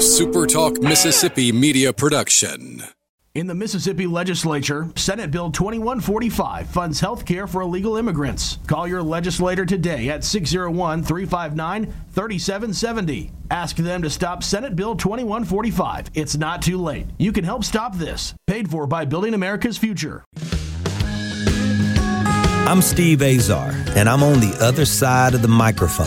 A SuperTalk Mississippi media production. In the Mississippi legislature, Senate Bill 2145 funds health care for illegal immigrants. Call your legislator today at 601 359 3770. Ask them to stop Senate Bill 2145. It's not too late. You can help stop this. Paid for by Building America's Future. I'm Steve Azar, and I'm on the other side of the microphone,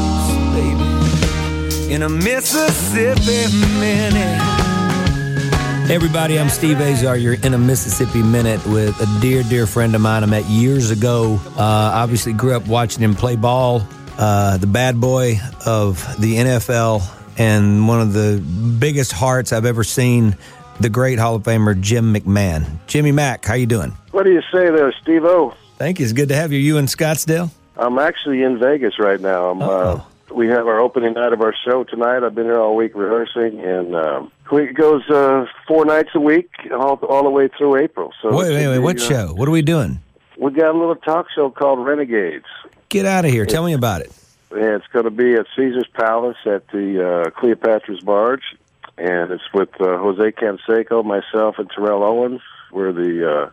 in a Mississippi Minute. Everybody, I'm Steve Azar. You're in a Mississippi Minute with a dear, dear friend of mine I met years ago. Uh, obviously, grew up watching him play ball, uh, the bad boy of the NFL, and one of the biggest hearts I've ever seen. The great Hall of Famer Jim McMahon. Jimmy Mack, how you doing? What do you say there, Steve O? Thank you. It's good to have you. You in Scottsdale? I'm actually in Vegas right now. I'm uh, we have our opening night of our show tonight. I've been here all week rehearsing, and um, it goes uh, four nights a week, all, all the way through April. So wait, wait, wait. What uh, show? What are we doing? We got a little talk show called Renegades. Get out of here! Tell me about it. Yeah, it's going to be at Caesar's Palace at the uh, Cleopatra's Barge, and it's with uh, Jose Canseco, myself, and Terrell Owens. We're the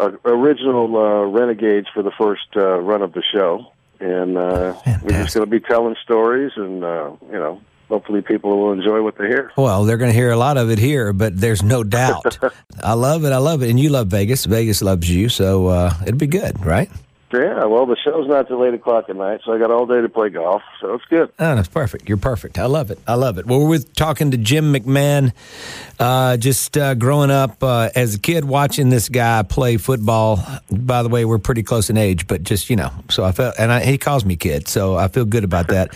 uh, original uh, Renegades for the first uh, run of the show and uh, we're just going to be telling stories, and uh, you know, hopefully people will enjoy what they hear. Well, they're going to hear a lot of it here, but there's no doubt. I love it. I love it, and you love Vegas. Vegas loves you, so uh, it'll be good, right? Yeah, well, the show's not till eight o'clock at night, so I got all day to play golf, so it's good. Oh, that's perfect. You're perfect. I love it. I love it. Well, we're with talking to Jim McMahon. Uh, just uh, growing up uh, as a kid, watching this guy play football. By the way, we're pretty close in age, but just you know, so I felt, and I, he calls me kid, so I feel good about that.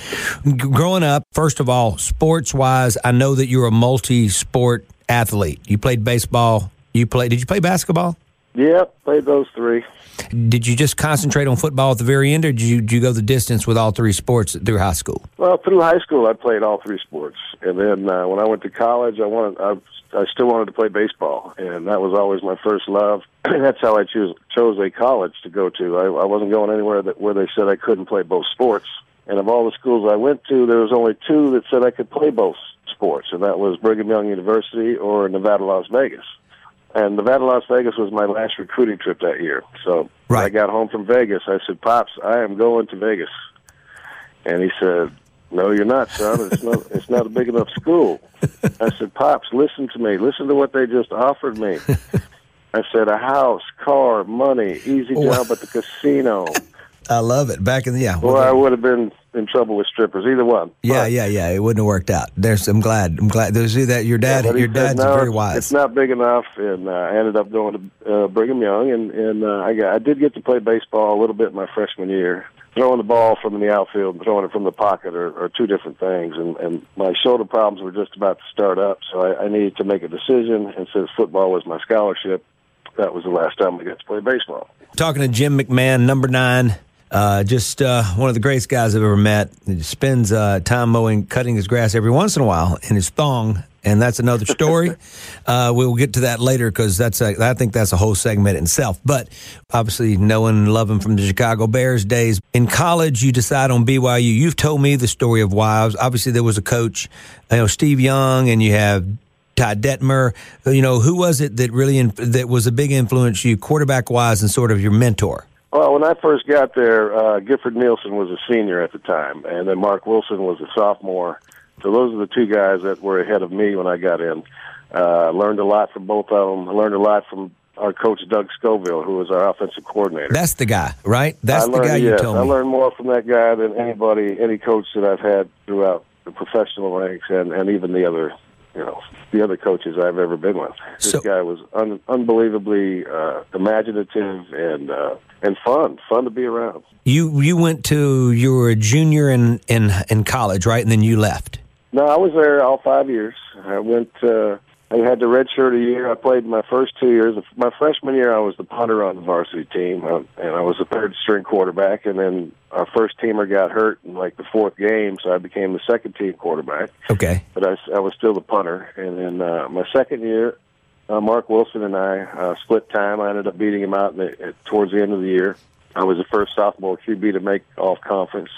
growing up, first of all, sports wise, I know that you're a multi-sport athlete. You played baseball. You played. Did you play basketball? Yep, played those three. Did you just concentrate on football at the very end, or did you, did you go the distance with all three sports through high school? Well, through high school, I played all three sports, and then uh, when I went to college, I wanted I, I still wanted to play baseball, and that was always my first love. That's how I choose, chose a college to go to. I, I wasn't going anywhere that where they said I couldn't play both sports. And of all the schools I went to, there was only two that said I could play both sports, and that was Brigham Young University or Nevada, Las Vegas. And Nevada, Las Vegas was my last recruiting trip that year. So right. I got home from Vegas, I said, "Pops, I am going to Vegas." And he said, "No, you're not, son. It's not. It's not a big enough school." I said, "Pops, listen to me. Listen to what they just offered me." I said, "A house, car, money, easy oh. job at the casino." I love it. Back in the yeah. Well, I would have been in trouble with strippers. Either one. Yeah, but, yeah, yeah. It wouldn't have worked out. There's. I'm glad. I'm glad. There's that your dad. Yeah, your dad's no, very wise. It's not big enough, and uh, I ended up going to uh, Brigham Young, and and uh, I got I did get to play baseball a little bit my freshman year. Throwing the ball from the outfield and throwing it from the pocket are, are two different things, and and my shoulder problems were just about to start up, so I, I needed to make a decision. And since football was my scholarship, that was the last time I got to play baseball. Talking to Jim McMahon, number nine uh, just uh, one of the greatest guys I've ever met. He spends uh, time mowing, cutting his grass every once in a while in his thong, and that's another story. Uh, we'll get to that later because that's a, I think that's a whole segment in itself. But obviously, knowing and loving from the Chicago Bears days. In college, you decide on BYU. You've told me the story of why. Obviously, there was a coach, you know, Steve Young, and you have Ty Detmer. You know, who was it that really in, that was a big influence you, quarterback wise, and sort of your mentor? Well, when I first got there, uh, Gifford Nielsen was a senior at the time, and then Mark Wilson was a sophomore. So those are the two guys that were ahead of me when I got in. Uh, learned a lot from both of them. I learned a lot from our coach Doug Scovil, who was our offensive coordinator. That's the guy, right? That's I the learned, guy you yes, told me. I learned more from that guy than anybody, any coach that I've had throughout the professional ranks, and and even the other, you know, the other coaches I've ever been with. This So- guy was un, unbelievably uh, imaginative and uh, and fun, fun to be around. You you went to you were a junior in in in college, right? And then you left. No, I was there all five years. I went. Uh, I had the red shirt a year. I played my first two years. My freshman year, I was the punter on the varsity team, uh, and I was the third string quarterback. And then our first teamer got hurt in like the fourth game, so I became the second team quarterback. Okay. But I, I was still the punter. And then uh, my second year, uh, Mark Wilson and I uh, split time. I ended up beating him out in the, at, towards the end of the year. I was the first sophomore QB to make all conference,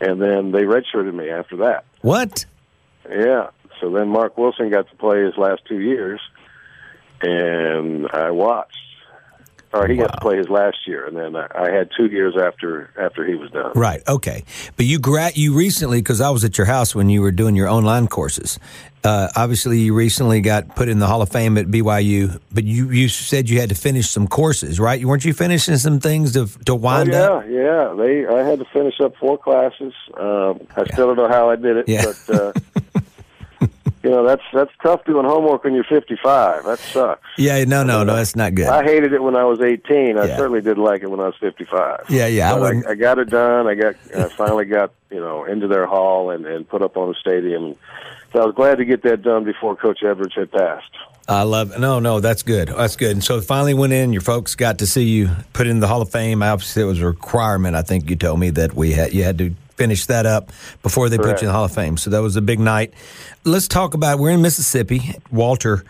and then they redshirted me after that. What? Yeah. So then Mark Wilson got to play his last two years, and I watched. Or he got to play his last year, and then I, had two years after after he was done. Right. Okay. But you gra- you recently because I was at your house when you were doing your online courses. Uh, obviously, you recently got put in the Hall of Fame at BYU. But you you said you had to finish some courses, right? You weren't you finishing some things to to Oh, wind yeah, up? yeah. yeah. They I had to finish up four classes. Um, I still don't know how I did it, Yeah. but uh, you know that's that's tough doing homework when you're 55. That sucks. Yeah. No. No. No. That's not good. I hated it when I was 18. I Yeah. certainly did like it when I was 55. Yeah, yeah, I I, I got it done. I got. I finally got you know into their hall and and put up on the stadium. So I was glad to get that done before Coach Edwards had passed. I love No, no, that's good. That's good. And so it finally went in. Your folks got to see you put in the Hall of Fame. Obviously, it was a requirement. I think you told me that we had you had to finish that up before they put you in the Hall of Fame. So that was a big night. Let's talk about. We're in Mississippi. Walter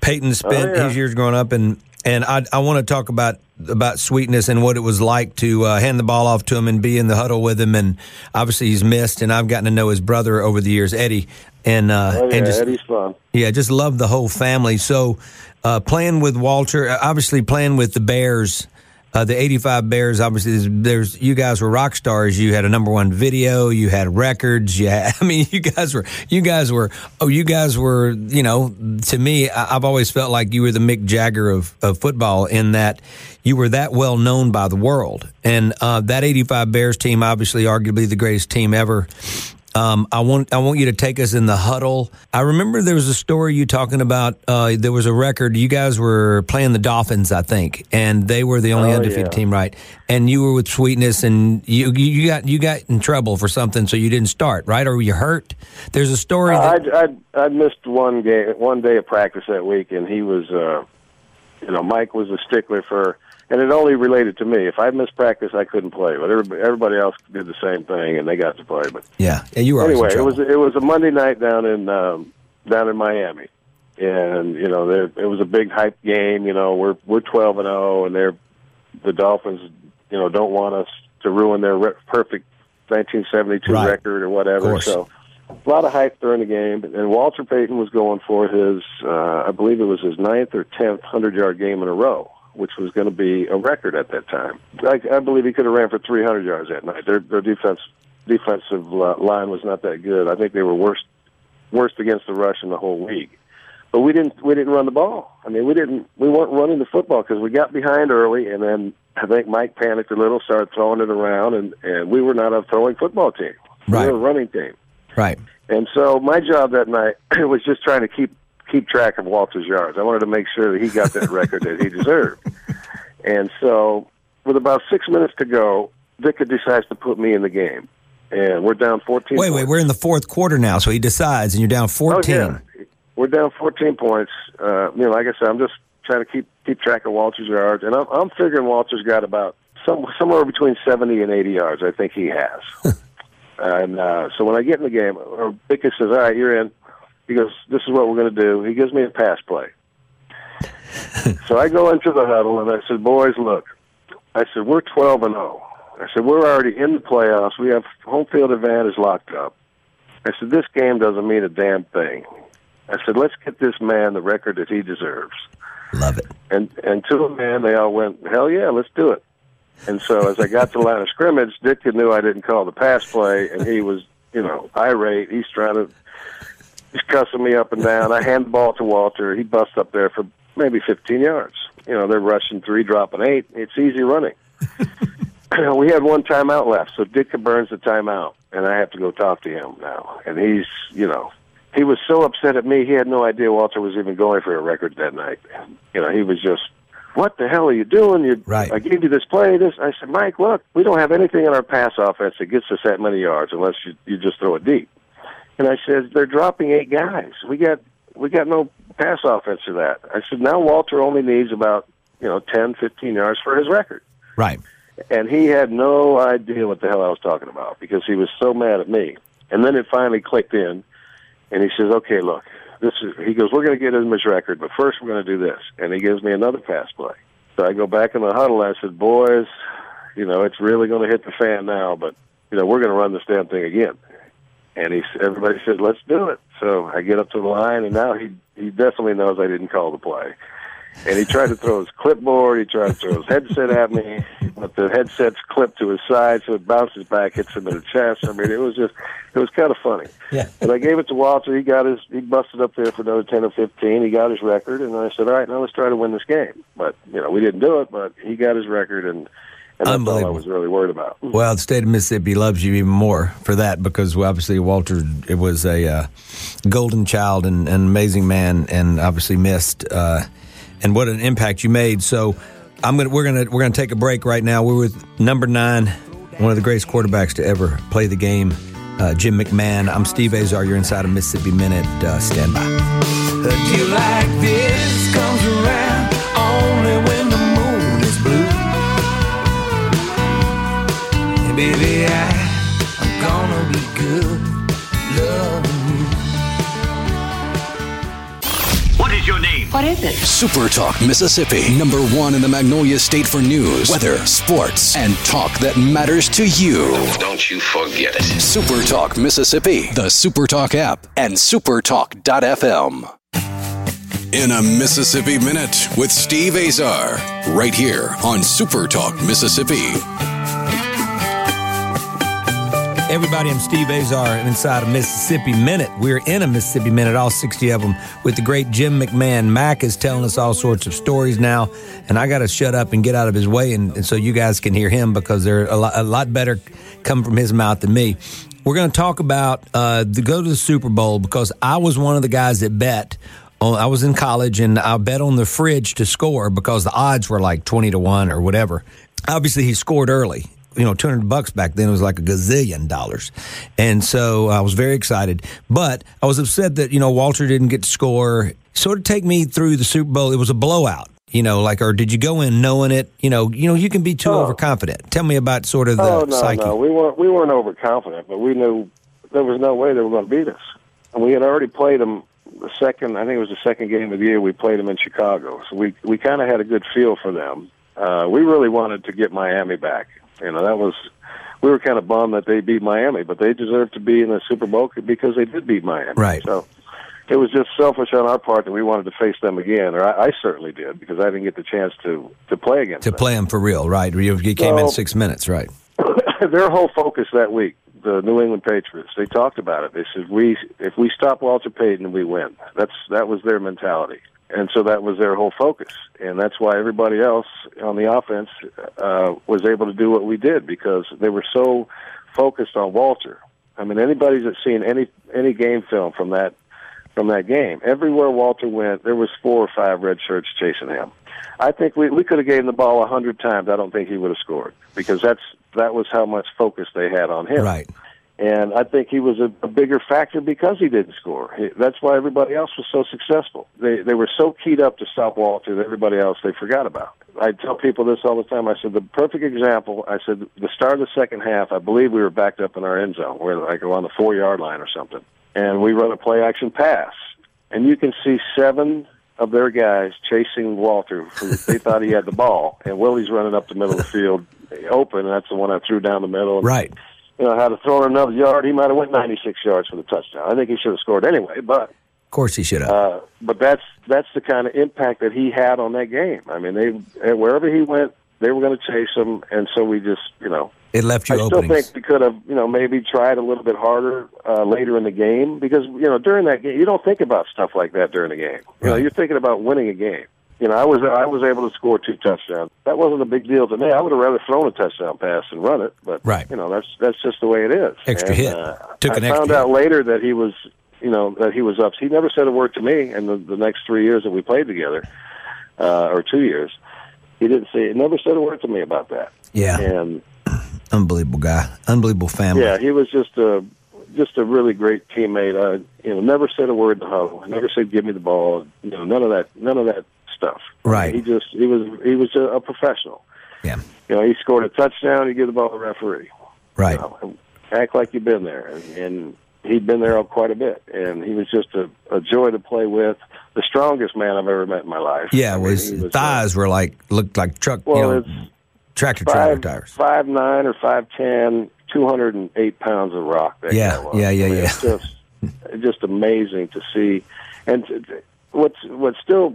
Payton spent Oh, yeah. his years growing up, and and I I want to talk about about sweetness and what it was like to uh, hand the ball off to him and be in the huddle with him. And obviously, he's missed. And I've gotten to know his brother over the years, Eddie. And uh, Oh yeah, and just Eddie's fun. yeah, just love the whole family. So, uh, playing with Walter, obviously playing with the Bears, uh, the '85 Bears. Obviously, there's, you guys were rock stars. You had a number one video. You had records. You I mean, you guys were, you guys were, oh, you guys were. You know, to me, I, I've always felt like you were the Mick Jagger of, of football in that you were that well known by the world. And uh, that '85 Bears team, obviously, arguably the greatest team ever. Um, I want I want you to take us in the huddle. I remember there was a story you talking about. Uh, there was a record. You guys were playing the Dolphins, I think, and they were the only Oh, undefeated yeah. team, right? And you were with Sweetness, and you you got you got in trouble for something, so you didn't start, right? Or were you hurt? There's a story. that, I'd, I'd I'd missed one game, one day of practice that week, and he was, uh, you know, Mike was a stickler for, and it only related to me. If I missed practice, I couldn't play, but everybody, everybody else did the same thing, and they got to play. But yeah, yeah, you were anyway, it was it was a Monday night down in um, down in Miami, and you know, there it was a big hype game. You know, we're we're twelve and zero, and they're the Dolphins. You know, don't want us to ruin their re- perfect 1972 Right. record or whatever. So a lot of hype during the game, and Walter Payton was going for his, uh, I believe it was his ninth or tenth hundred yard game in a row, which was going to be a record at that time. I, I believe he could have ran for three hundred yards that night. Their their defense defensive uh, line was not that good. I think they were worst worst against the rush in the whole league. But we didn't we didn't run the ball. I mean, we didn't we weren't running the football because we got behind early, and then I think Mike panicked a little, started throwing it around, and and we were not a throwing football team. Right. We were a running team. right. And so my job that night was just trying to keep keep track of Walter's yards. I wanted to make sure that he got that record that he deserved. And so, with about six minutes to go, Dick decides to put me in the game, and we're down fourteen. Wait, wait, we're in the fourth quarter now, so he decides, and you're down Oh, fourteen. yeah. We're down 14 points. Uh, you know, like I said, I'm just trying to keep keep track of Walter's yards, and I'm, I'm figuring Walter's got about some, somewhere between 70 and 80 yards. I think he has. and uh, so when I get in the game, or Ditka says, "All right, you're in." He goes, "This is what we're going to do." He gives me a pass play. so I go into the huddle and I said, "Boys, look." I said, "We're 12 and 0." I said, "We're already in the playoffs. We have home field advantage locked up." I said, "This game doesn't mean a damn thing." I said, "Let's get this man the record that he deserves." Love it. And and to a man, they all went, "Hell yeah, let's do it." And so as I got to the line of scrimmage, Dick knew I didn't call the pass play, and he was, you know, irate. He's trying to, he's cussing me up and down. I hand the ball to Walter. He busts up there for maybe 15 yards. You know, they're rushing three, dropping eight. It's easy running. we had one timeout left, so Dick burns the timeout, and I have to go talk to him now. And he's, you know, he was so upset at me. He had no idea Walter was even going for a record that night. You know, he was just, "What the hell are you doing? You, Right. I gave you this play. This." I said, "Mike, look, we don't have anything in our pass offense that gets us that many yards unless you you just throw it deep." And I said, "They're dropping eight guys. We got we got no pass offense for that." I said, "Now Walter only needs about you know ten, fifteen yards for his record." Right. and he had no idea what the hell I was talking about because he was so mad at me. And then it finally clicked in, and he says, "Okay, look, this is." He goes, "We're going to get him his record, but first we're going to do this." And he gives me another pass play. So I go back in the huddle. And I said, "Boys, you know it's really going to hit the fan now, but you know we're going to run this damn thing again." And he, everybody said, "Let's do it." So I get up to the line, and now he he definitely knows I didn't call the play. And he tried to throw his clipboard. He tried to throw his headset at me, but the headset's clipped to his side, so it bounces back, hits him in the chest. I mean, it was just, it was kind of funny. Yeah. And I gave it to Walter. He got his, he busted up there for another ten or fifteen. He got his record, and I said, "All right, now let's try to win this game." But you know, we didn't do it, but he got his record, and, and that's all I was really worried about. Well, the state of Mississippi loves you even more for that because obviously Walter it was a uh, golden child and an amazing man, and obviously missed. Uh, and what an impact you made. So, I'm gonna we're gonna we're gonna take a break right now. We're with number nine, one of the greatest quarterbacks to ever play the game, uh, Jim McMahon. I'm Steve Azar. You're inside of Mississippi Minute. Uh, stand by. Baby, I, I'm gonna be good loving you. What is your name? What is it? Super Talk Mississippi, number one in the Magnolia State for news, weather, sports, and talk that matters to you. Don't you forget it. Super Talk Mississippi, the Super Talk app, and supertalk.fm. In a Mississippi Minute with Steve Azar, right here on Super Talk Mississippi. Everybody, I'm Steve Azar. I'm inside a Mississippi Minute. We're in a Mississippi Minute, all 60 of them, with the great Jim McMahon. Mac is telling us all sorts of stories now, and I got to shut up and get out of his way, and, and so you guys can hear him because they're a lot, a lot better come from his mouth than me. We're going to talk about uh, the go to the Super Bowl because I was one of the guys that bet. I was in college and I bet on the fridge to score because the odds were like 20 to 1 or whatever. Obviously, he scored early you know, 200 bucks back then it was like a gazillion dollars. And so I was very excited. But I was upset that, you know, Walter didn't get to score. Sort of take me through the Super Bowl. It was a blowout. You know, like, or did you go in knowing it? You know, you know, you can be too Oh. overconfident. Tell me about sort of the Oh no, psyche. no, we weren't we weren't overconfident, but we knew there was no way they were going to beat us. And we had already played them the second. I think it was the second game of the year. We played them in Chicago, so we we kind of had a good feel for them. Uh, we really wanted to get Miami back. You know, that was we were kind of bummed that they beat Miami, but they deserved to be in the Super Bowl because they did beat Miami. Right. So it was just selfish on our part that we wanted to face them again, or I, I certainly did because I didn't get the chance to to play against to them. play them for real, right? You, you came in six minutes, right? their whole focus that week, the New England Patriots, they talked about it. They said, "We if we stop Walter Payton, we win." That's that was their mentality, and so that was their whole focus, and that's why everybody else on the offense uh, was able to do what we did because they were so focused on Walter. I mean, anybody that's seen any any game film from that from that game, everywhere Walter went, there was four or five red shirts chasing him. I think we we could have gave him the ball a hundred times. I don't think he would have scored because that's that was how much focus they had on him. Right. And I think he was a, a bigger factor because he didn't score. He, that's why everybody else was so successful. They they were so keyed up to stop Walter that everybody else they forgot about. I tell people this all the time. I said the perfect example. I said the start of the second half. I believe we were backed up in our end zone. We're like on the four yard line or something, and we run a play action pass, and you can see seven of their guys chasing Walter. Who they thought he had the ball, and Willie's running up the middle of the field open, and that's the one I threw down the middle. And, Right. You know, had to throw another yard, he might have went 96 yards for the touchdown. I think he should have scored anyway, but Of course he should have. uh, but that's that's the kind of impact that he had on that game. I mean, they wherever he went, they were going to chase him, and so we just, you know, it left you I still think we could have, you know, maybe tried a little bit harder uh, later in the game because, you know, during that game, you don't think about stuff like that during the game. You know, you're thinking about winning a game. You know, I was I was able to score two touchdowns. That wasn't a big deal to me. I would have rather thrown a touchdown pass than run it, but Right. you know, that's that's just the way it is. Extra And, hit. Uh, Took I an extra found hit. out later that he was, you know, that he was up. He never said a word to me in the, the next three years that we played together, uh, or two years. He didn't say, he never said a word to me about that. Yeah. And Unbelievable guy. Unbelievable family. yeah, he was just a just a really great teammate. Uh, you know, never said a word to huddle. Never said, "Give me the ball." You know, none of that. None of that stuff. Right. He just he was he was a, a professional. Yeah. You know, he scored a touchdown. He give the ball to the referee. Right. You know, act like you've been there, and, and he'd been there quite a bit. And he was just a, a joy to play with. The strongest man I've ever met in my life. Yeah, I it mean, was, he uh, thighs were like looked like truck, Well, you know, it's tractor trailer tires. five nine or five ten, two hundred and eight pounds of rock. That Yeah, yeah, yeah, I mean, yeah. It's just just amazing to see. And t- t- what's what's still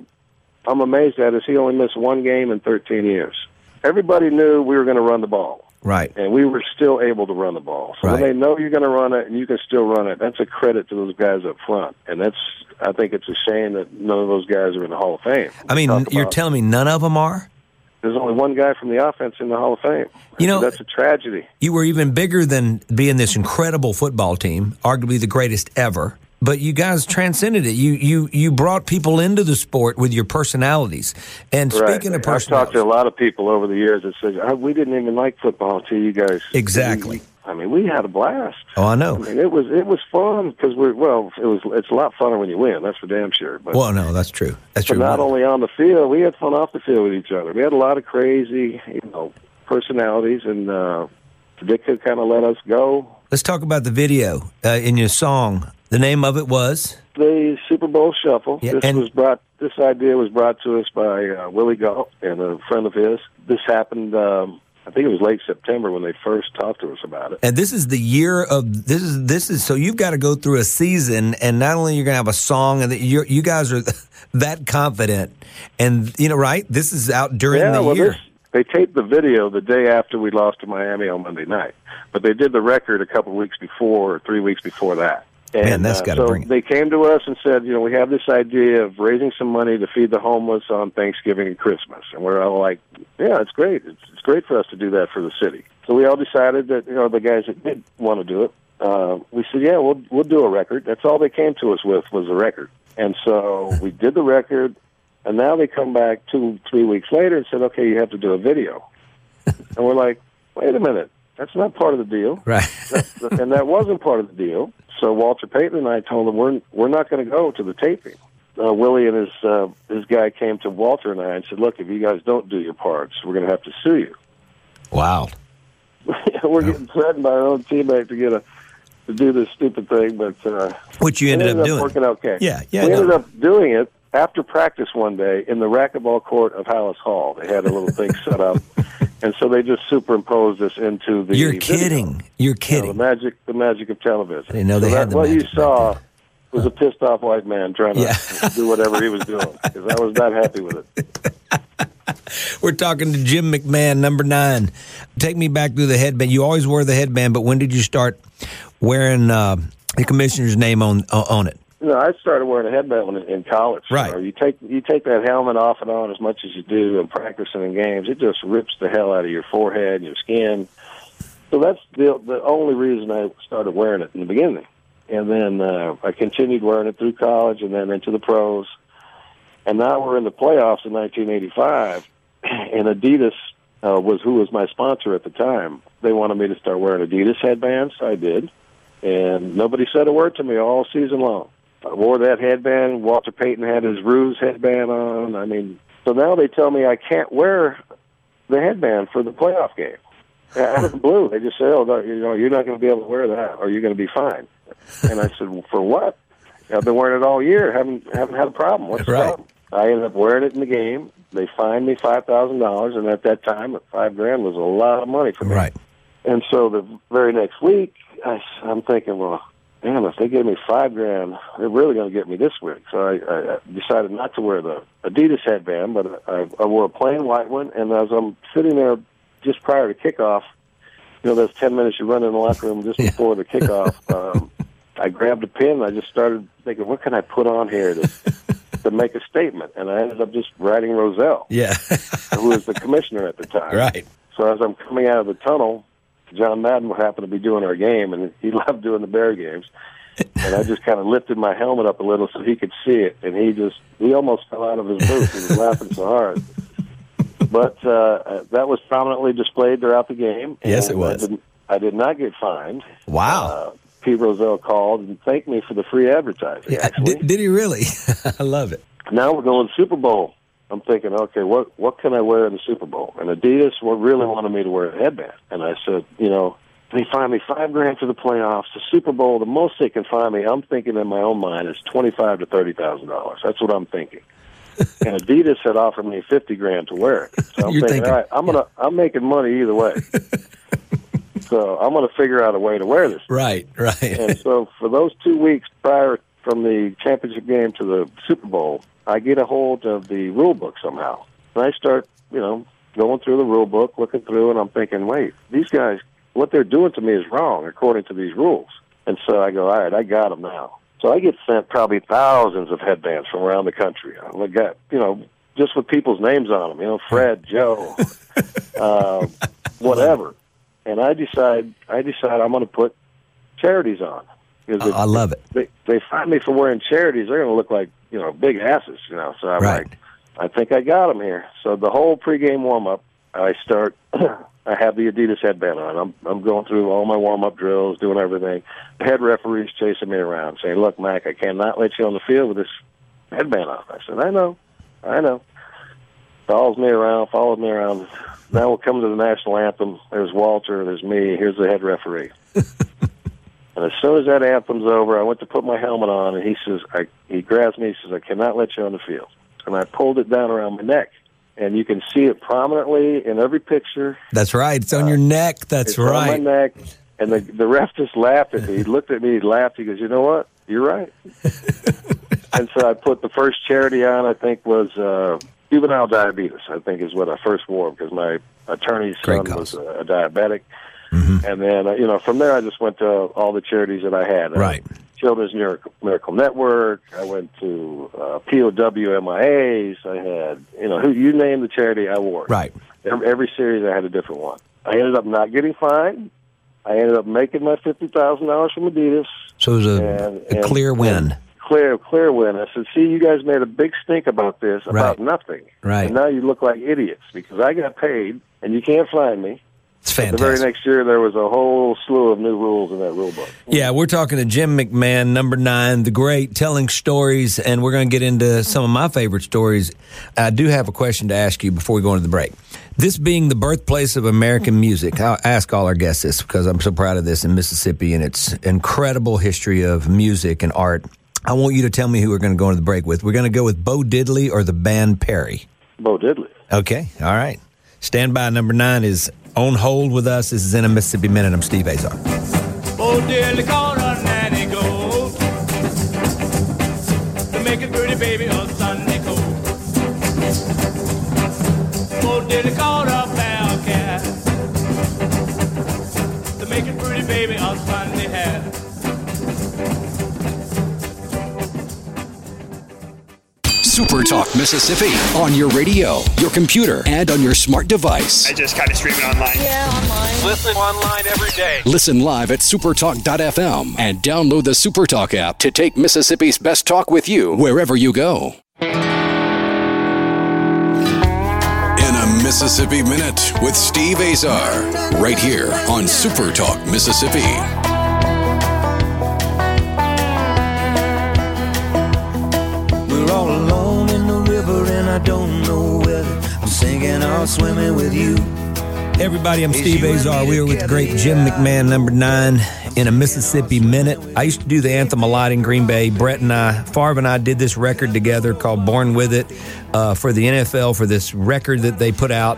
I'm amazed at is he only missed one game in 13 years. Everybody knew we were going to run the ball, Right. and we were still able to run the ball. So Right. when they know you're going to run it and you can still run it, that's a credit to those guys up front. And that's I think it's a shame that none of those guys are in the Hall of Fame. I mean, you're about- telling me none of them are? there's only one guy from the offense in the Hall of Fame. You know- that's a tragedy. You were even bigger than being this incredible football team, arguably the greatest ever. But you guys transcended it. You you you brought people into the sport with your personalities. And speaking of personalities, I've talked to a lot of people over the years that said "Oh, we didn't even like football until you guys. Exactly. I mean, we had a blast. oh, I I know. mean, it was it was fun because we're well. It was it's a lot funner when you win. That's for damn sure. But Well, no, that's true. That's true. not only on the field, we had fun off the field with each other. We had a lot of crazy, you know, personalities, and uh, Dick kind of let us go. Let's talk about the video uh, in your song. The name of it was the Super Bowl Shuffle. Yeah, this was brought. This idea was brought to us by uh, Willie Gault and a friend of his. This happened. Um, I think it was late September when they first talked to us about it. And this is the year of this is this is so you've got to go through a season, and not only you're going to have a song, and you guys are that confident, and you know, right? This is out during yeah, the well, year. this they taped the video the day after we lost to Miami on Monday night, but they did the record a couple of weeks before or three weeks before that. And, Man, that's uh, gotta so bring it. They came to us and said, you know, we have this idea of raising some money to feed the homeless on Thanksgiving and Christmas, and we're all like, yeah, it's great. It's, it's great for us to do that for the city. So we all decided that, you know, the guys that did want to do it, uh, we said, yeah, we'll we'll do a record. That's all they came to us with was a record, and so we did the record. And now they come back two, three weeks later and said, okay, you have to do a video. and we're like, wait a minute, that's not part of the deal. right. and that wasn't part of the deal. So Walter Payton and I told him, we're, we're not going to go to the taping. Uh, Willie and his, uh, his guy came to Walter and I and said, look, if you guys don't do your parts, we're going to have to sue you. wow. we're getting threatened by our own teammate to get a, to do this stupid thing, but, uh, Which you it ended, up doing. working okay. Yeah, yeah, We no. ended up doing it after practice one day in the racquetball court of Halas Hall. They had a little thing set up, and so they just superimposed this into the. You're video. kidding. You're You know, kidding. the magic, the magic of television. I didn't know they So had that- the What you saw was a pissed off white man trying to Yeah. do whatever he was doing because I was not happy with it. We're talking to Jim McMahon, number nine. Take me back through the headband. You always wore the headband, but when did you start wearing uh, the commissioner's name on uh, on it? You know, I started wearing a headband when in college. Right. You, you take you take that helmet off and on as much as you do in practicing in games. It just rips the hell out of your forehead and your skin. So that's the the only reason I started wearing it in the beginning, and then uh, I continued wearing it through college and then into the pros. And now we're in the playoffs in 1985, and Adidas uh, was who was my sponsor at the time. They wanted me to start wearing Adidas headbands. I did, and nobody said a word to me all season long. I wore that headband. Walter Payton had his Ruse headband on. I mean, so now they tell me I can't wear the headband for the playoff game. Out of the blue, they just say, "Oh, no, you know, you're not going to be able to wear that, or you're going to be fine." And I said, well, "For what? I've been wearing it all year. haven't haven't had a problem. What's the Right. problem?" I ended up wearing it in the game. They fined me five thousand dollars, and at that time, five grand was a lot of money for me. Right. And so the very next week, I, I'm thinking, well, damn, if they give me five grand, they're really going to get me this week. So I, I decided not to wear the Adidas headband, but I, I wore a plain white one. And as I'm sitting there just prior to kickoff, you know, those 10 minutes you run in the locker room just before the kickoff, um, I grabbed a pin and I just started thinking, what can I put on here to, to make a statement, and I ended up just writing Rozelle, Yeah. who was the commissioner at the time. right. So as I'm coming out of the tunnel, John Madden happened to be doing our game, and he loved doing the Bear games. And I just kind of lifted my helmet up a little so he could see it, and he just he almost fell out of his booth. He was laughing so hard. But uh, that was prominently displayed throughout the game. Yes, it was. I, didn't, I did not get fined. Wow. Uh, Pete Rozelle called and thanked me for the free advertising. Yeah, did, did he really? I love it. now we're going Super Bowl. I'm thinking, okay, what what can I wear in the Super Bowl? And Adidas really wanted me to wear a headband, and I said, you know, they find me five grand for the playoffs, the Super Bowl. The most they can find me, I'm thinking in my own mind, is twenty five to thirty thousand dollars. That's what I'm thinking. and Adidas had offered me fifty grand to wear it. So I'm thinking, thinking- all right, I'm gonna I'm making money either way. so I'm gonna figure out a way to wear this Right, right. and so for those two weeks prior from the championship game to the Super Bowl, I get a hold of the rule book somehow. And I start, you know, going through the rule book, looking through, and I'm thinking, wait, these guys, what they're doing to me is wrong according to these rules. And so I go, all right, I got them now. So I get sent probably thousands of headbands from around the country. I got, you know, just with people's names on them, you know, Fred, Joe, uh, whatever. And I decide, I decide I'm going to put charities on. Because if- I love it. They, they find me for wearing charities, they're going to look like you know big asses, you know. So I'm Right. like, I think I got them here. So the whole pregame warm up, I start. I have the Adidas headband on. I'm I'm going through all my warm up drills, doing everything. The head referee's chasing me around, saying, "Look, Mac, I cannot let you on the field with this headband on." I said, "I know, I know." Follows me around, follows me around. Now we'll come to the national anthem. There's Walter. There's me. Here's the head referee. And as soon as that anthem's over, I went to put my helmet on, and he says, I, he grabs me, he says, I cannot let you on the field. And I pulled it down around my neck. And you can see it prominently in every picture. That's right. It's on your neck. That's It's on right. my neck. And the, the ref just laughed at me. He looked at me, he laughed. He goes, You know what? You're right. and so I put the first charity on, I think, was uh, juvenile diabetes, I think is what I first wore because my attorney's Great son cause. was a, a diabetic. And then, uh, you know, from there I just went to all the charities that I had. Uh, Right. Children's Miracle, Miracle Network. I went to uh, POW MIAs. I had, you know, who you name the charity, I wore. Right. Every, every series I had a different one. I ended up not getting fined. I ended up making my fifty thousand dollars from Adidas. So it was a, And- a and- clear win. Clear, clear win. I said, "See, you guys made a big stink about this, about Right. nothing, Right. And now you look like idiots because I got paid, and you can't find me." It's fantastic. The very next year, there was a whole slew of new rules in that rule book. Yeah, we're talking to Jim McMahon, number nine, the great, telling stories, and we're going to get into some of my favorite stories. I do have a question to ask you before we go into the break. This being the birthplace of American music, I'll ask all our guests this because I'm so proud of this in Mississippi and its incredible history of music and art. I want you to tell me who we're going to go into the break with. We're going to go with Bo Diddley or the band Perry. Bo Diddley. Okay, all right. Stand by. Number nine is on hold with us. This is in a Mississippi Minute. I'm Steve Azar. Oh, Super Talk Mississippi on your radio, your computer, and on your smart device. I just kind of stream it online. Yeah, online. Listen online every day. Listen live at supertalk.fm and download the Supertalk app to take Mississippi's best talk with you wherever you go. In a Mississippi Minute with Steve Azar, right here on Supertalk Mississippi. We're all alone I don't know whether I'm sinking or swimming with you. Everybody, I'm Steve Azar. We are with the great Jim McMahon, number nine, in a Mississippi Minute. I used to do the anthem a lot in Green Bay. Brett and I, Favre and I, did this record together called Born With It uh, for the NFL for this record that they put out.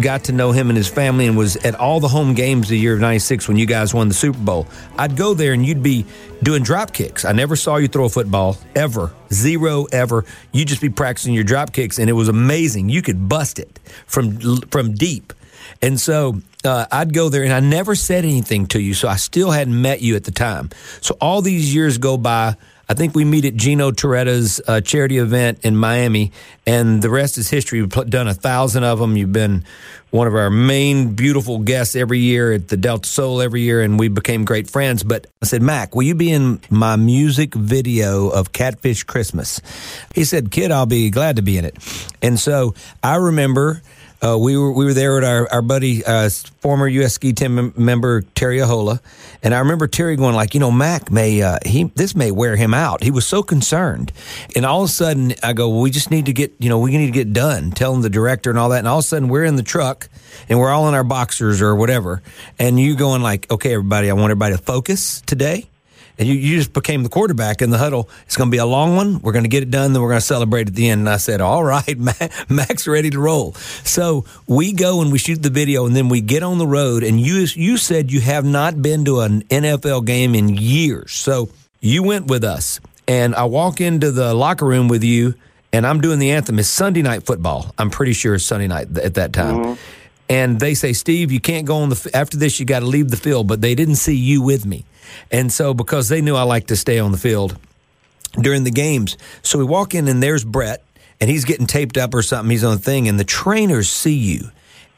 Got to know him and his family and was at all the home games the year of 96 when you guys won the Super Bowl. I'd go there and you'd be doing drop kicks. I never saw you throw a football ever. Zero ever. You'd just be practicing your drop kicks and it was amazing. You could bust it from from deep. And so uh, I'd go there and I never said anything to you. So I still hadn't met you at the time. So all these years go by. I think we meet at Gino Torretta's uh, charity event in Miami, and the rest is history. We've done a thousand of them. You've been one of our main beautiful guests every year at the Delta Soul every year, and we became great friends. But I said, Mac, will you be in my music video of Catfish Christmas? He said, Kid, I'll be glad to be in it. And so I remember uh, we were we were there with our our buddy, uh, former U.S. ski team member Terry Ahola, and I remember Terry going like, you know, Mac may uh, he this may wear him out. He was so concerned, and all of a sudden I go, well, we just need to get you know we need to get done. Telling the director and all that, and all of a sudden we're in the truck and we're all in our boxers or whatever, and you going like, okay, everybody, I want everybody to focus today and you, you just became the quarterback in the huddle. It's going to be a long one. We're going to get it done, then we're going to celebrate at the end. And I said, All right, Mac's ready to roll. So we go and we shoot the video, and then we get on the road. And you, you said you have not been to an NFL game in years. So you went with us. And I walk into the locker room with you, and I'm doing the anthem. It's Sunday night football. I'm pretty sure it's Sunday night at that time. Mm-hmm. And they say, Steve, you can't go on the, after this, you got to leave the field. But they didn't see you with me. And so, because they knew I like to stay on the field during the games, so we walk in and there's Brett, and he's getting taped up or something. He's on the thing, and the trainers see you,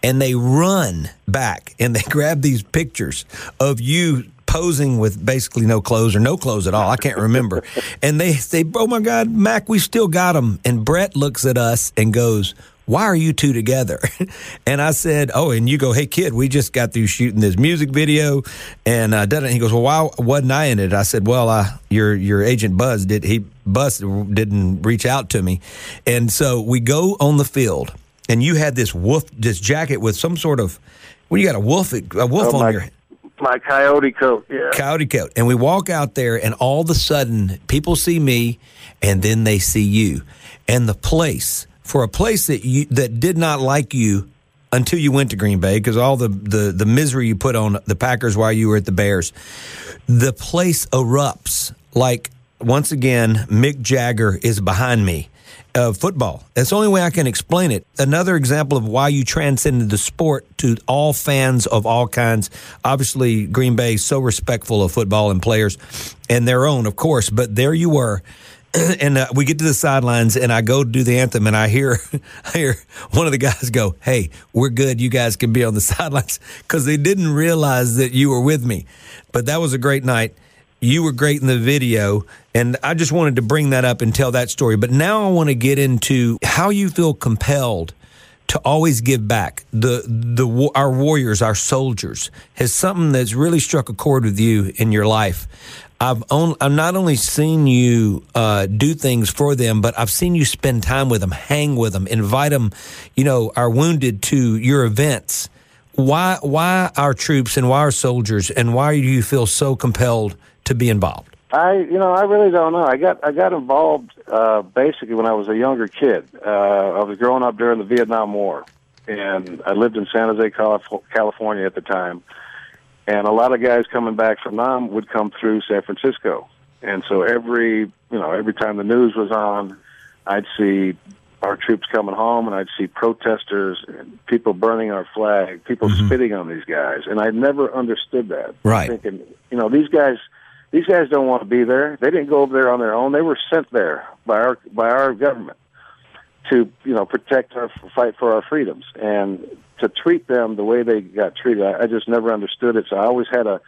and they run back and they grab these pictures of you posing with basically no clothes or no clothes at all. I can't remember. and they say, "Oh my God, Mac, we still got them." And Brett looks at us and goes, why are you two together? and I said, oh, and you go, hey, kid, we just got through shooting this music video. And uh, done it. he goes, well, why wasn't I in it? I said, well, uh, your, your agent Buzz did, he, Buzz didn't reach out to me. And so we go on the field and you had this wolf, this jacket with some sort of, well, you got a wolf, a wolf oh, on my, your my coyote coat, yeah. Coyote coat. And we walk out there, and all of a sudden, people see me, and then they see you. And the place for a place that you that did not like you until you went to Green Bay because all the, the the misery you put on the Packers while you were at the Bears, the place erupts like once again Mick Jagger is behind me. Uh, football. That's the only way I can explain it. Another example of why you transcended the sport to all fans of all kinds. Obviously, Green Bay so respectful of football and players and their own, of course. But there you were and uh, we get to the sidelines, and I go to do the anthem, and I hear, I hear one of the guys go, "Hey, we're good. You guys can be on the sidelines," because they didn't realize that you were with me. But that was a great night. You were great in the video, and I just wanted to bring that up and tell that story. But now I want to get into how you feel compelled to always give back. The the our warriors, our soldiers, has something that's really struck a chord with you in your life. I've I've not only seen you uh, do things for them, but I've seen you spend time with them, hang with them, invite them, you know, our wounded to your events. Why why our troops and why our soldiers and why do you feel so compelled to be involved? I you know I really don't know. I got I got involved uh, basically when I was a younger kid. Uh, I was growing up during the Vietnam War, and I lived in San Jose, California at the time and a lot of guys coming back from Nam would come through San Francisco. And so every, you know, every time the news was on, I'd see our troops coming home and I'd see protesters and people burning our flag, people mm-hmm. spitting on these guys. And I never understood that. Right. Thinking, you know, these guys these guys don't want to be there. They didn't go over there on their own. They were sent there by our by our government to, you know, protect our fight for our freedoms. And to treat them the way they got treated, I, I just never understood it. So I always had a,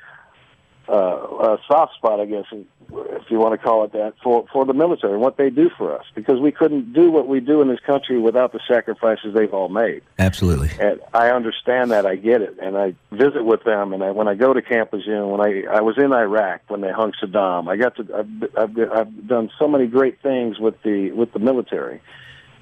uh, a soft spot, I guess, if you want to call it that, for for the military and what they do for us, because we couldn't do what we do in this country without the sacrifices they've all made. Absolutely, and I understand that. I get it, and I visit with them, and I, when I go to Camp Lejeune, when I I was in Iraq when they hung Saddam, I got to I've, I've I've done so many great things with the with the military,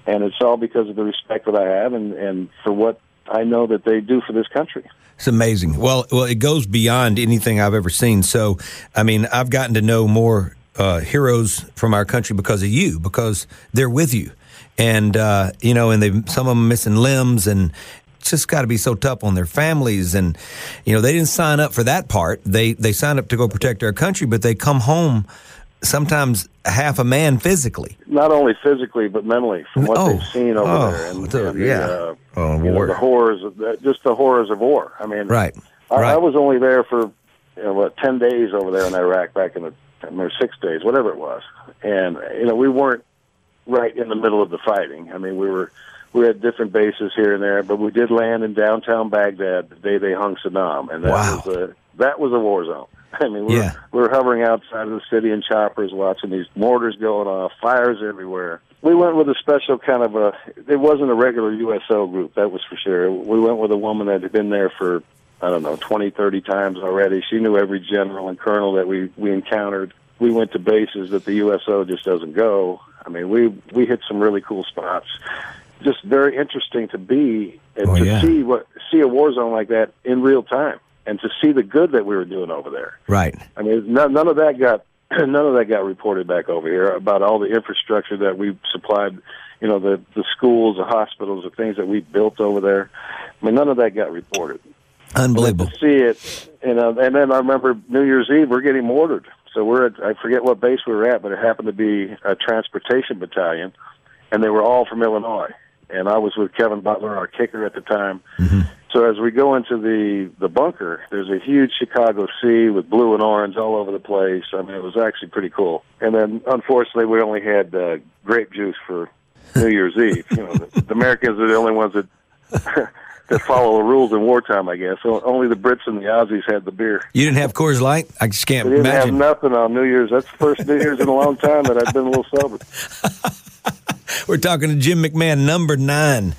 and it's all because of the respect that I have and and for what I know that they do for this country. It's amazing. Well, well, it goes beyond anything I've ever seen. So, I mean, I've gotten to know more uh, heroes from our country because of you, because they're with you, and uh, you know, and they some of them missing limbs, and it's just got to be so tough on their families, and you know, they didn't sign up for that part. They they signed up to go protect our country, but they come home sometimes half a man physically. Not only physically, but mentally, from what oh, they've seen over oh, there, and, the, and yeah, uh, oh, know, the horrors, of, just the horrors of war. I mean, right. I, right. I was only there for you know, what ten days over there in Iraq back in the or six days, whatever it was, and you know we weren't right in the middle of the fighting. I mean, we were we had different bases here and there, but we did land in downtown Baghdad the day they hung Saddam, and that Wow. was a that was a war zone. I mean, we were, Yeah. we were hovering outside of the city in choppers, watching these mortars going off, fires everywhere. We went with a special kind of a. It wasn't a regular USO group, that was for sure. We went with a woman that had been there for I don't know twenty, thirty times already. She knew every general and colonel that we we encountered. We went to bases that the USO just doesn't go. I mean, we we hit some really cool spots. Just very interesting to be and Oh, to yeah. see what see a war zone like that in real time, and to see the good that we were doing over there. Right. I mean, none, none of that got none of that got reported back over here about all the infrastructure that we supplied. You know, the the schools, the hospitals, the things that we built over there. I mean, none of that got reported. Unbelievable. To see it, you know, and then I remember New Year's Eve, we're getting mortared. So we're at, I forget what base we were at, but it happened to be a transportation battalion, and they were all from Illinois. And I was with Kevin Butler, our kicker at the time. Mm-hmm. So as we go into the the bunker, there's a huge Chicago C with blue and orange all over the place. I mean, it was actually pretty cool. And then, unfortunately, we only had uh, grape juice for New Year's Eve. You know, the, the Americans are the only ones that that follow the rules in wartime. I guess so only the Brits and the Aussies had the beer. You didn't have Coors Light? I just can't We didn't imagine. have nothing on New Year's. That's the first New Year's in a long time that I've been a little sober. We're talking to Jim McMahon, number nine,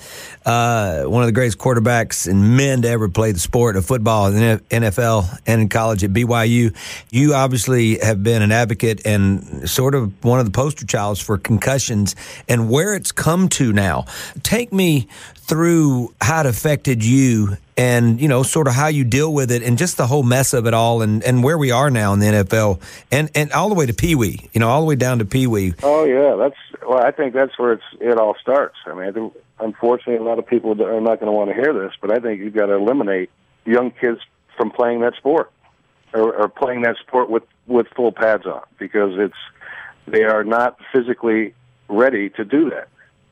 uh, one of the greatest quarterbacks and men to ever play the sport of football in the NFL and in college at BYU. You obviously have been an advocate and sort of one of the poster childs for concussions and where it's come to now. Take me through how it affected you and you know sort of how you deal with it and just the whole mess of it all and, and where we are now in the NFL and, and all the way to Pee Wee, you know, all the way down to Pee Wee. Oh yeah, that's well. I think that's where it's it all starts. I mean, unfortunately, a lot of people are not going to want to hear this, but I think you've got to eliminate young kids from playing that sport or, or playing that sport with with full pads on because it's they are not physically ready to do that.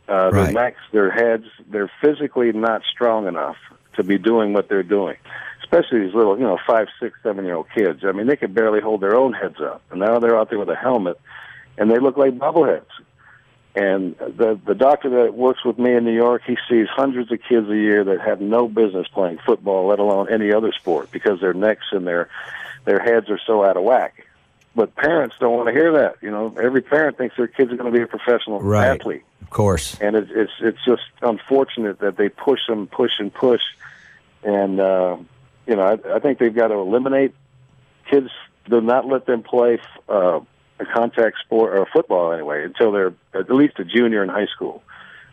Uh, Right. Their necks, their heads, they're physically not strong enough to be doing what they're doing. Especially these little, you know, five, six, seven year old kids. I mean, they can barely hold their own heads up, and now they're out there with a helmet, and they look like bobbleheads. And the the doctor that works with me in New York, he sees hundreds of kids a year that have no business playing football, let alone any other sport, because their necks and their their heads are so out of whack. But parents don't want to hear that. You know, every parent thinks their kids are going to be a professional Right. athlete Of course. and it's it's it's just unfortunate that they push them, push and push, and uh, you know I, I think they've got to eliminate kids. Do not let them play uh, a contact sport or football anyway until they're at least a junior in high school,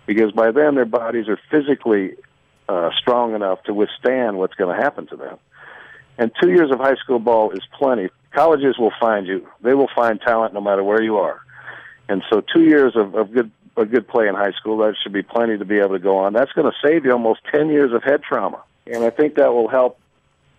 because by then their bodies are physically uh, strong enough to withstand what's going to happen to them. And two years of high school ball is plenty. Colleges will find you; they will find talent no matter where you are. And so, two years of, of good a good play in high school that should be plenty to be able to go on. That's going to save you almost ten years of head trauma, and I think that will help.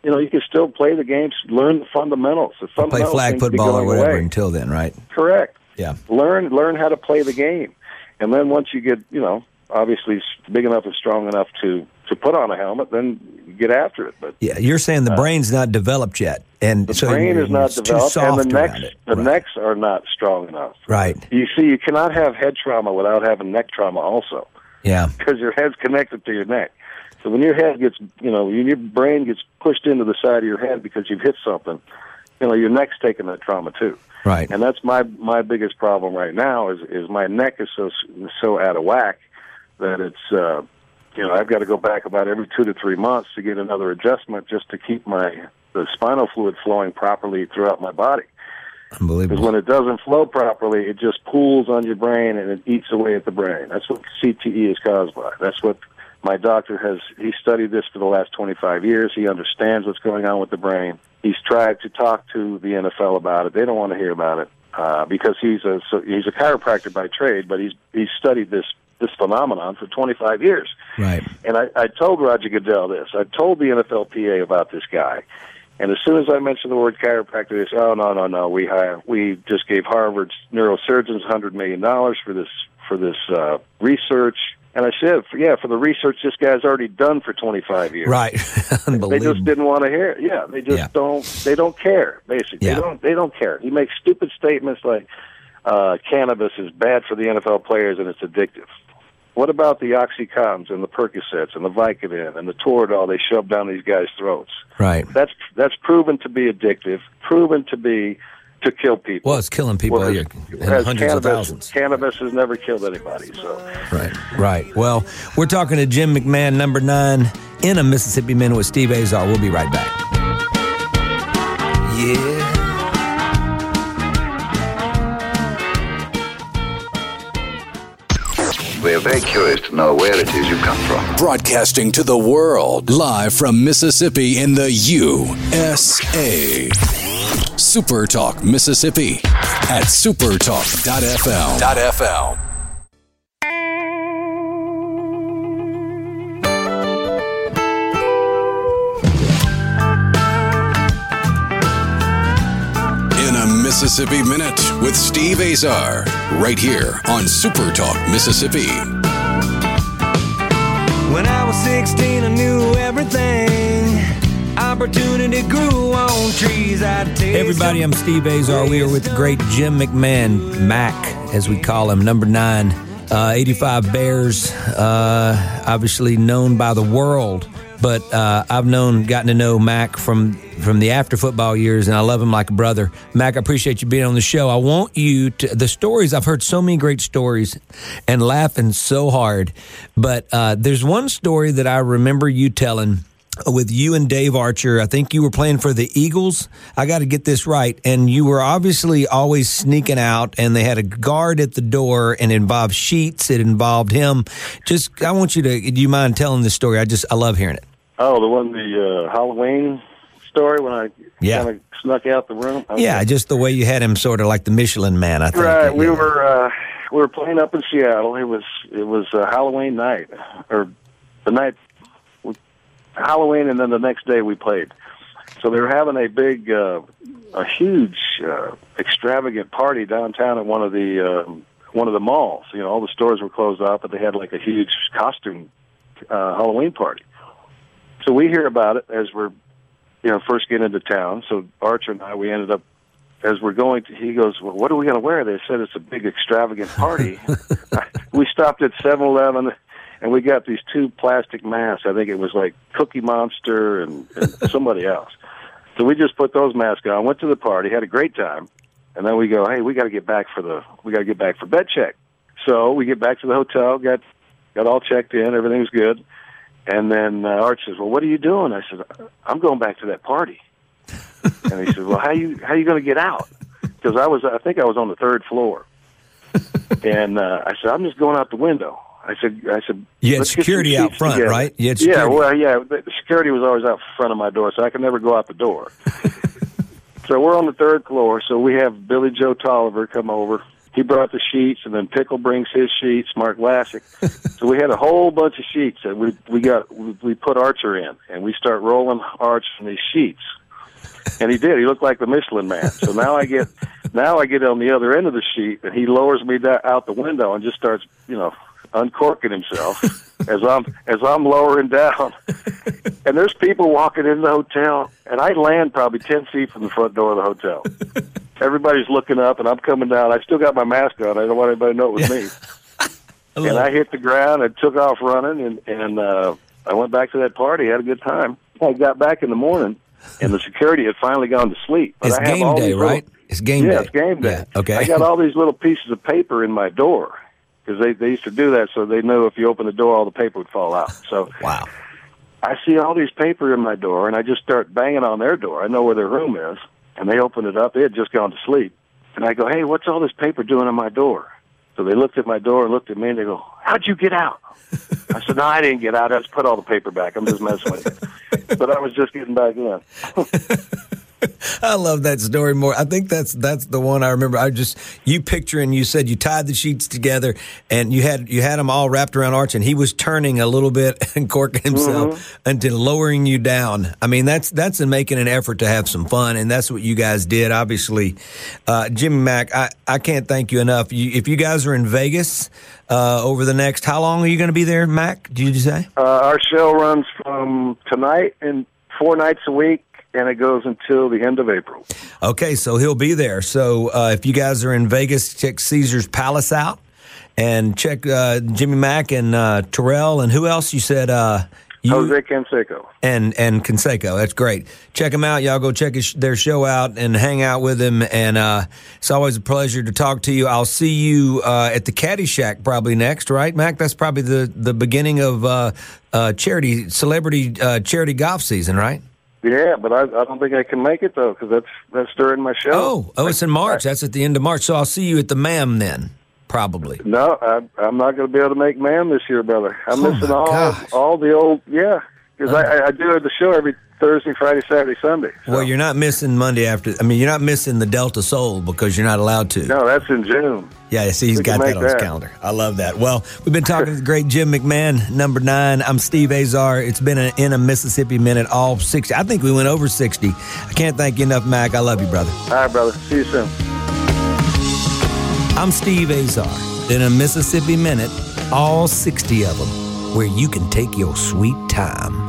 You know, you can still play the games, learn the fundamentals. The Play flag seem to be football or whatever away. until then, right? Correct. Yeah. Learn learn how to play the game, and then once you get you know obviously big enough and strong enough to to put on a helmet, then get after it. But Yeah, you're saying the uh, brain's not developed yet, and the so brain is not developed, and the necks the right. necks are not strong enough. Right. You see, you cannot have head trauma without having neck trauma also. Yeah. because your head's connected to your neck. So when your head gets, you know, when your brain gets pushed into the side of your head because you've hit something, you know, your neck's taking that trauma too. Right. And that's my my biggest problem right now is is my neck is so so out of whack that it's uh you know, I've got to go back about every 2 to 3 months to get another adjustment just to keep my the spinal fluid flowing properly throughout my body. Unbelievable. Because when it doesn't flow properly, it just pools on your brain and it eats away at the brain. That's what CTE is caused by. That's what my doctor has. He studied this for the last 25 years. He understands what's going on with the brain. He's tried to talk to the NFL about it. They don't want to hear about it uh, because he's a so he's a chiropractor by trade, but he's he's studied this this phenomenon for 25 years. Right. And I, I told Roger Goodell this. I told the NFLPA about this guy. And as soon as I mentioned the word chiropractor, they said, "Oh no, no, no! We hire, we just gave Harvard's neurosurgeons hundred million dollars for this for this uh, research. And I said, yeah, for the research this guy's already done for 25 years. Right. They just didn't want to hear it. Yeah, they just Yeah. don't. They don't care. Basically, Yeah. they don't. They don't care. He makes stupid statements like uh, cannabis is bad for the NFL players and it's addictive. What about the oxycontins and the Percocets and the Vicodin and the Toradol they shove down these guys' throats? Right. That's that's proven to be addictive. Proven to be to kill people. Well, it's killing people Whereas- here, whereas hundreds of thousands. Cannabis has never killed anybody. So. Right, right. Well, we're talking to Jim McMahon, number nine, in a Mississippi Minute with Steve Azar. We'll be right back. Yeah. We're very curious to know where it is you come from. Broadcasting to the world live from Mississippi in the USA. Super Talk Mississippi at supertalk.fm. .fm. In a Mississippi Minute with Steve Azar, right here on Super Talk Mississippi. When I was 16, I knew everything. Opportunity grew on trees. Everybody, I'm Steve Azar. We are with the great Jim McMahon, Mac, as we call him, number nine, uh, 85 Bears, uh, obviously known by the world. But uh, I've known, gotten to know Mac from from the after football years, and I love him like a brother. Mac, I appreciate you being on the show. I want you to the stories. I've heard so many great stories, and laughing so hard. But uh, there's one story that I remember you telling with you and Dave Archer. I think you were playing for the Eagles. I got to get this right. And you were obviously always sneaking out, and they had a guard at the door, and involved sheets. It involved him. Just, I want you to. Do you mind telling this story? I just, I love hearing it. Oh, the one the uh, Halloween story when I Yeah. kind of snuck out the room. Okay. Yeah, just the way you had him, sort of like the Michelin Man. I think. Right. We were uh, we were playing up in Seattle. It was it was uh, Halloween night or the night Halloween, and then the next day we played. So they were having a big, uh, a huge, uh, extravagant party downtown at one of the uh, one of the malls. You know, all the stores were closed off, but they had like a huge costume uh, Halloween party. So we hear about it as we're, you know, first getting into town. So Archer and I, we ended up as we're going to, he goes, well, what are we going to wear? They said it's a big extravagant party. we stopped at Seven Eleven, and we got these two plastic masks. I think it was like Cookie Monster and, and somebody else. So we just put those masks on, went to the party, had a great time, and then we go, hey, we got to get back for the, we got to get back for bed check. So we get back to the hotel, got got all checked in, everything's good. And then uh, Art says, "Well, what are you doing?" I said, "I'm going back to that party." and he said, "Well, how you how you going to get out?" Because I was, I think I was on the third floor. and uh, I said, "I'm just going out the window." I said, "I said You had "Let's get some security out front, together." right? You had Yeah, security. well, yeah. The security was always out front of my door, so I could never go out the door. so we're on the third floor. So we have Billy Joe Tolliver come over. He brought the sheets, and then Pickle brings his sheets. Mark Lassick. so we had a whole bunch of sheets that we we got. We, we put Archer in, and we start rolling Arch in these sheets. And he did. He looked like the Michelin Man. So now I get now I get on the other end of the sheet, and he lowers me out the window and just starts, you know, uncorking himself as I'm as I'm lowering down. And there's people walking in the hotel, and I land probably ten feet from the front door of the hotel. Everybody's looking up, and I'm coming down. I still got my mask on. I don't want anybody to know it was me. and I hit the ground and took off running, and and uh, I went back to that party. Had a good time. I got back in the morning, and the security had finally gone to sleep. But It's I have game all day, these little- right? It's game yeah, day. it's game day. Yeah, okay. I got all these little pieces of paper in my door because they they used to do that so they knew if you open the door, all the paper would fall out. So Wow. I see all these paper in my door, and I just start banging on their door. I know where their room is, and they open it up. They had just gone to sleep, and I go, "Hey, what's all this paper doing on my door?" So they looked at my door and looked at me, and they go, "How'd you get out?" I said, "No, I didn't get out. I just put all the paper back. I'm just messing with you." But I was just getting back in. I love that story more. I think that's that's the one I remember. I just you picturing you said you tied the sheets together and you had you had them all wrapped around Arch and he was turning a little bit and corking himself mm-hmm. until lowering you down. I mean that's that's in making an effort to have some fun and that's what you guys did. Obviously, uh, Jimmy Mack, I I can't thank you enough. You, if you guys are in Vegas. Uh, over the next, how long are you going to be there, Mac? Did you say? Uh, our show runs from tonight and four nights a week and it goes until the end of April. Okay, so he'll be there. So uh, if you guys are in Vegas, check Caesar's Palace out and check uh, Jimmy Mack and uh, Terrell and who else you said? Uh, you, Jose Canseco. And and Canseco. That's great. Check him out. Y'all go check his, their show out and hang out with them. And uh, it's always a pleasure to talk to you. I'll see you uh, at the Caddy Shack probably next, right, Mac? That's probably the, the beginning of uh, uh charity, celebrity uh, charity golf season, right? Yeah, but I, I don't think I can make it though because that's that's during my show. Oh, oh, it's in March. That's at the end of March. So I'll see you at the MAM then, probably. No, I, I'm not going to be able to make MAM this year, brother. I'm oh missing all gosh. all the old yeah because oh. Uh-huh. I, I do the show every Thursday, Friday, Saturday, Sunday. So. Well, you're not missing Monday after. I mean, you're not missing the Delta Soul because you're not allowed to. No, that's in June. Yeah, see, he's we got that on his calendar. I love that. Well, we've been talking to the great Jim McMahon, number nine. I'm Steve Azar. It's been a, in a Mississippi minute, all 60. I think we went over 60. I can't thank you enough, Mac. I love you, brother. All right, brother. See you soon. I'm Steve Azar. In a Mississippi minute, all 60 of them, where you can take your sweet time.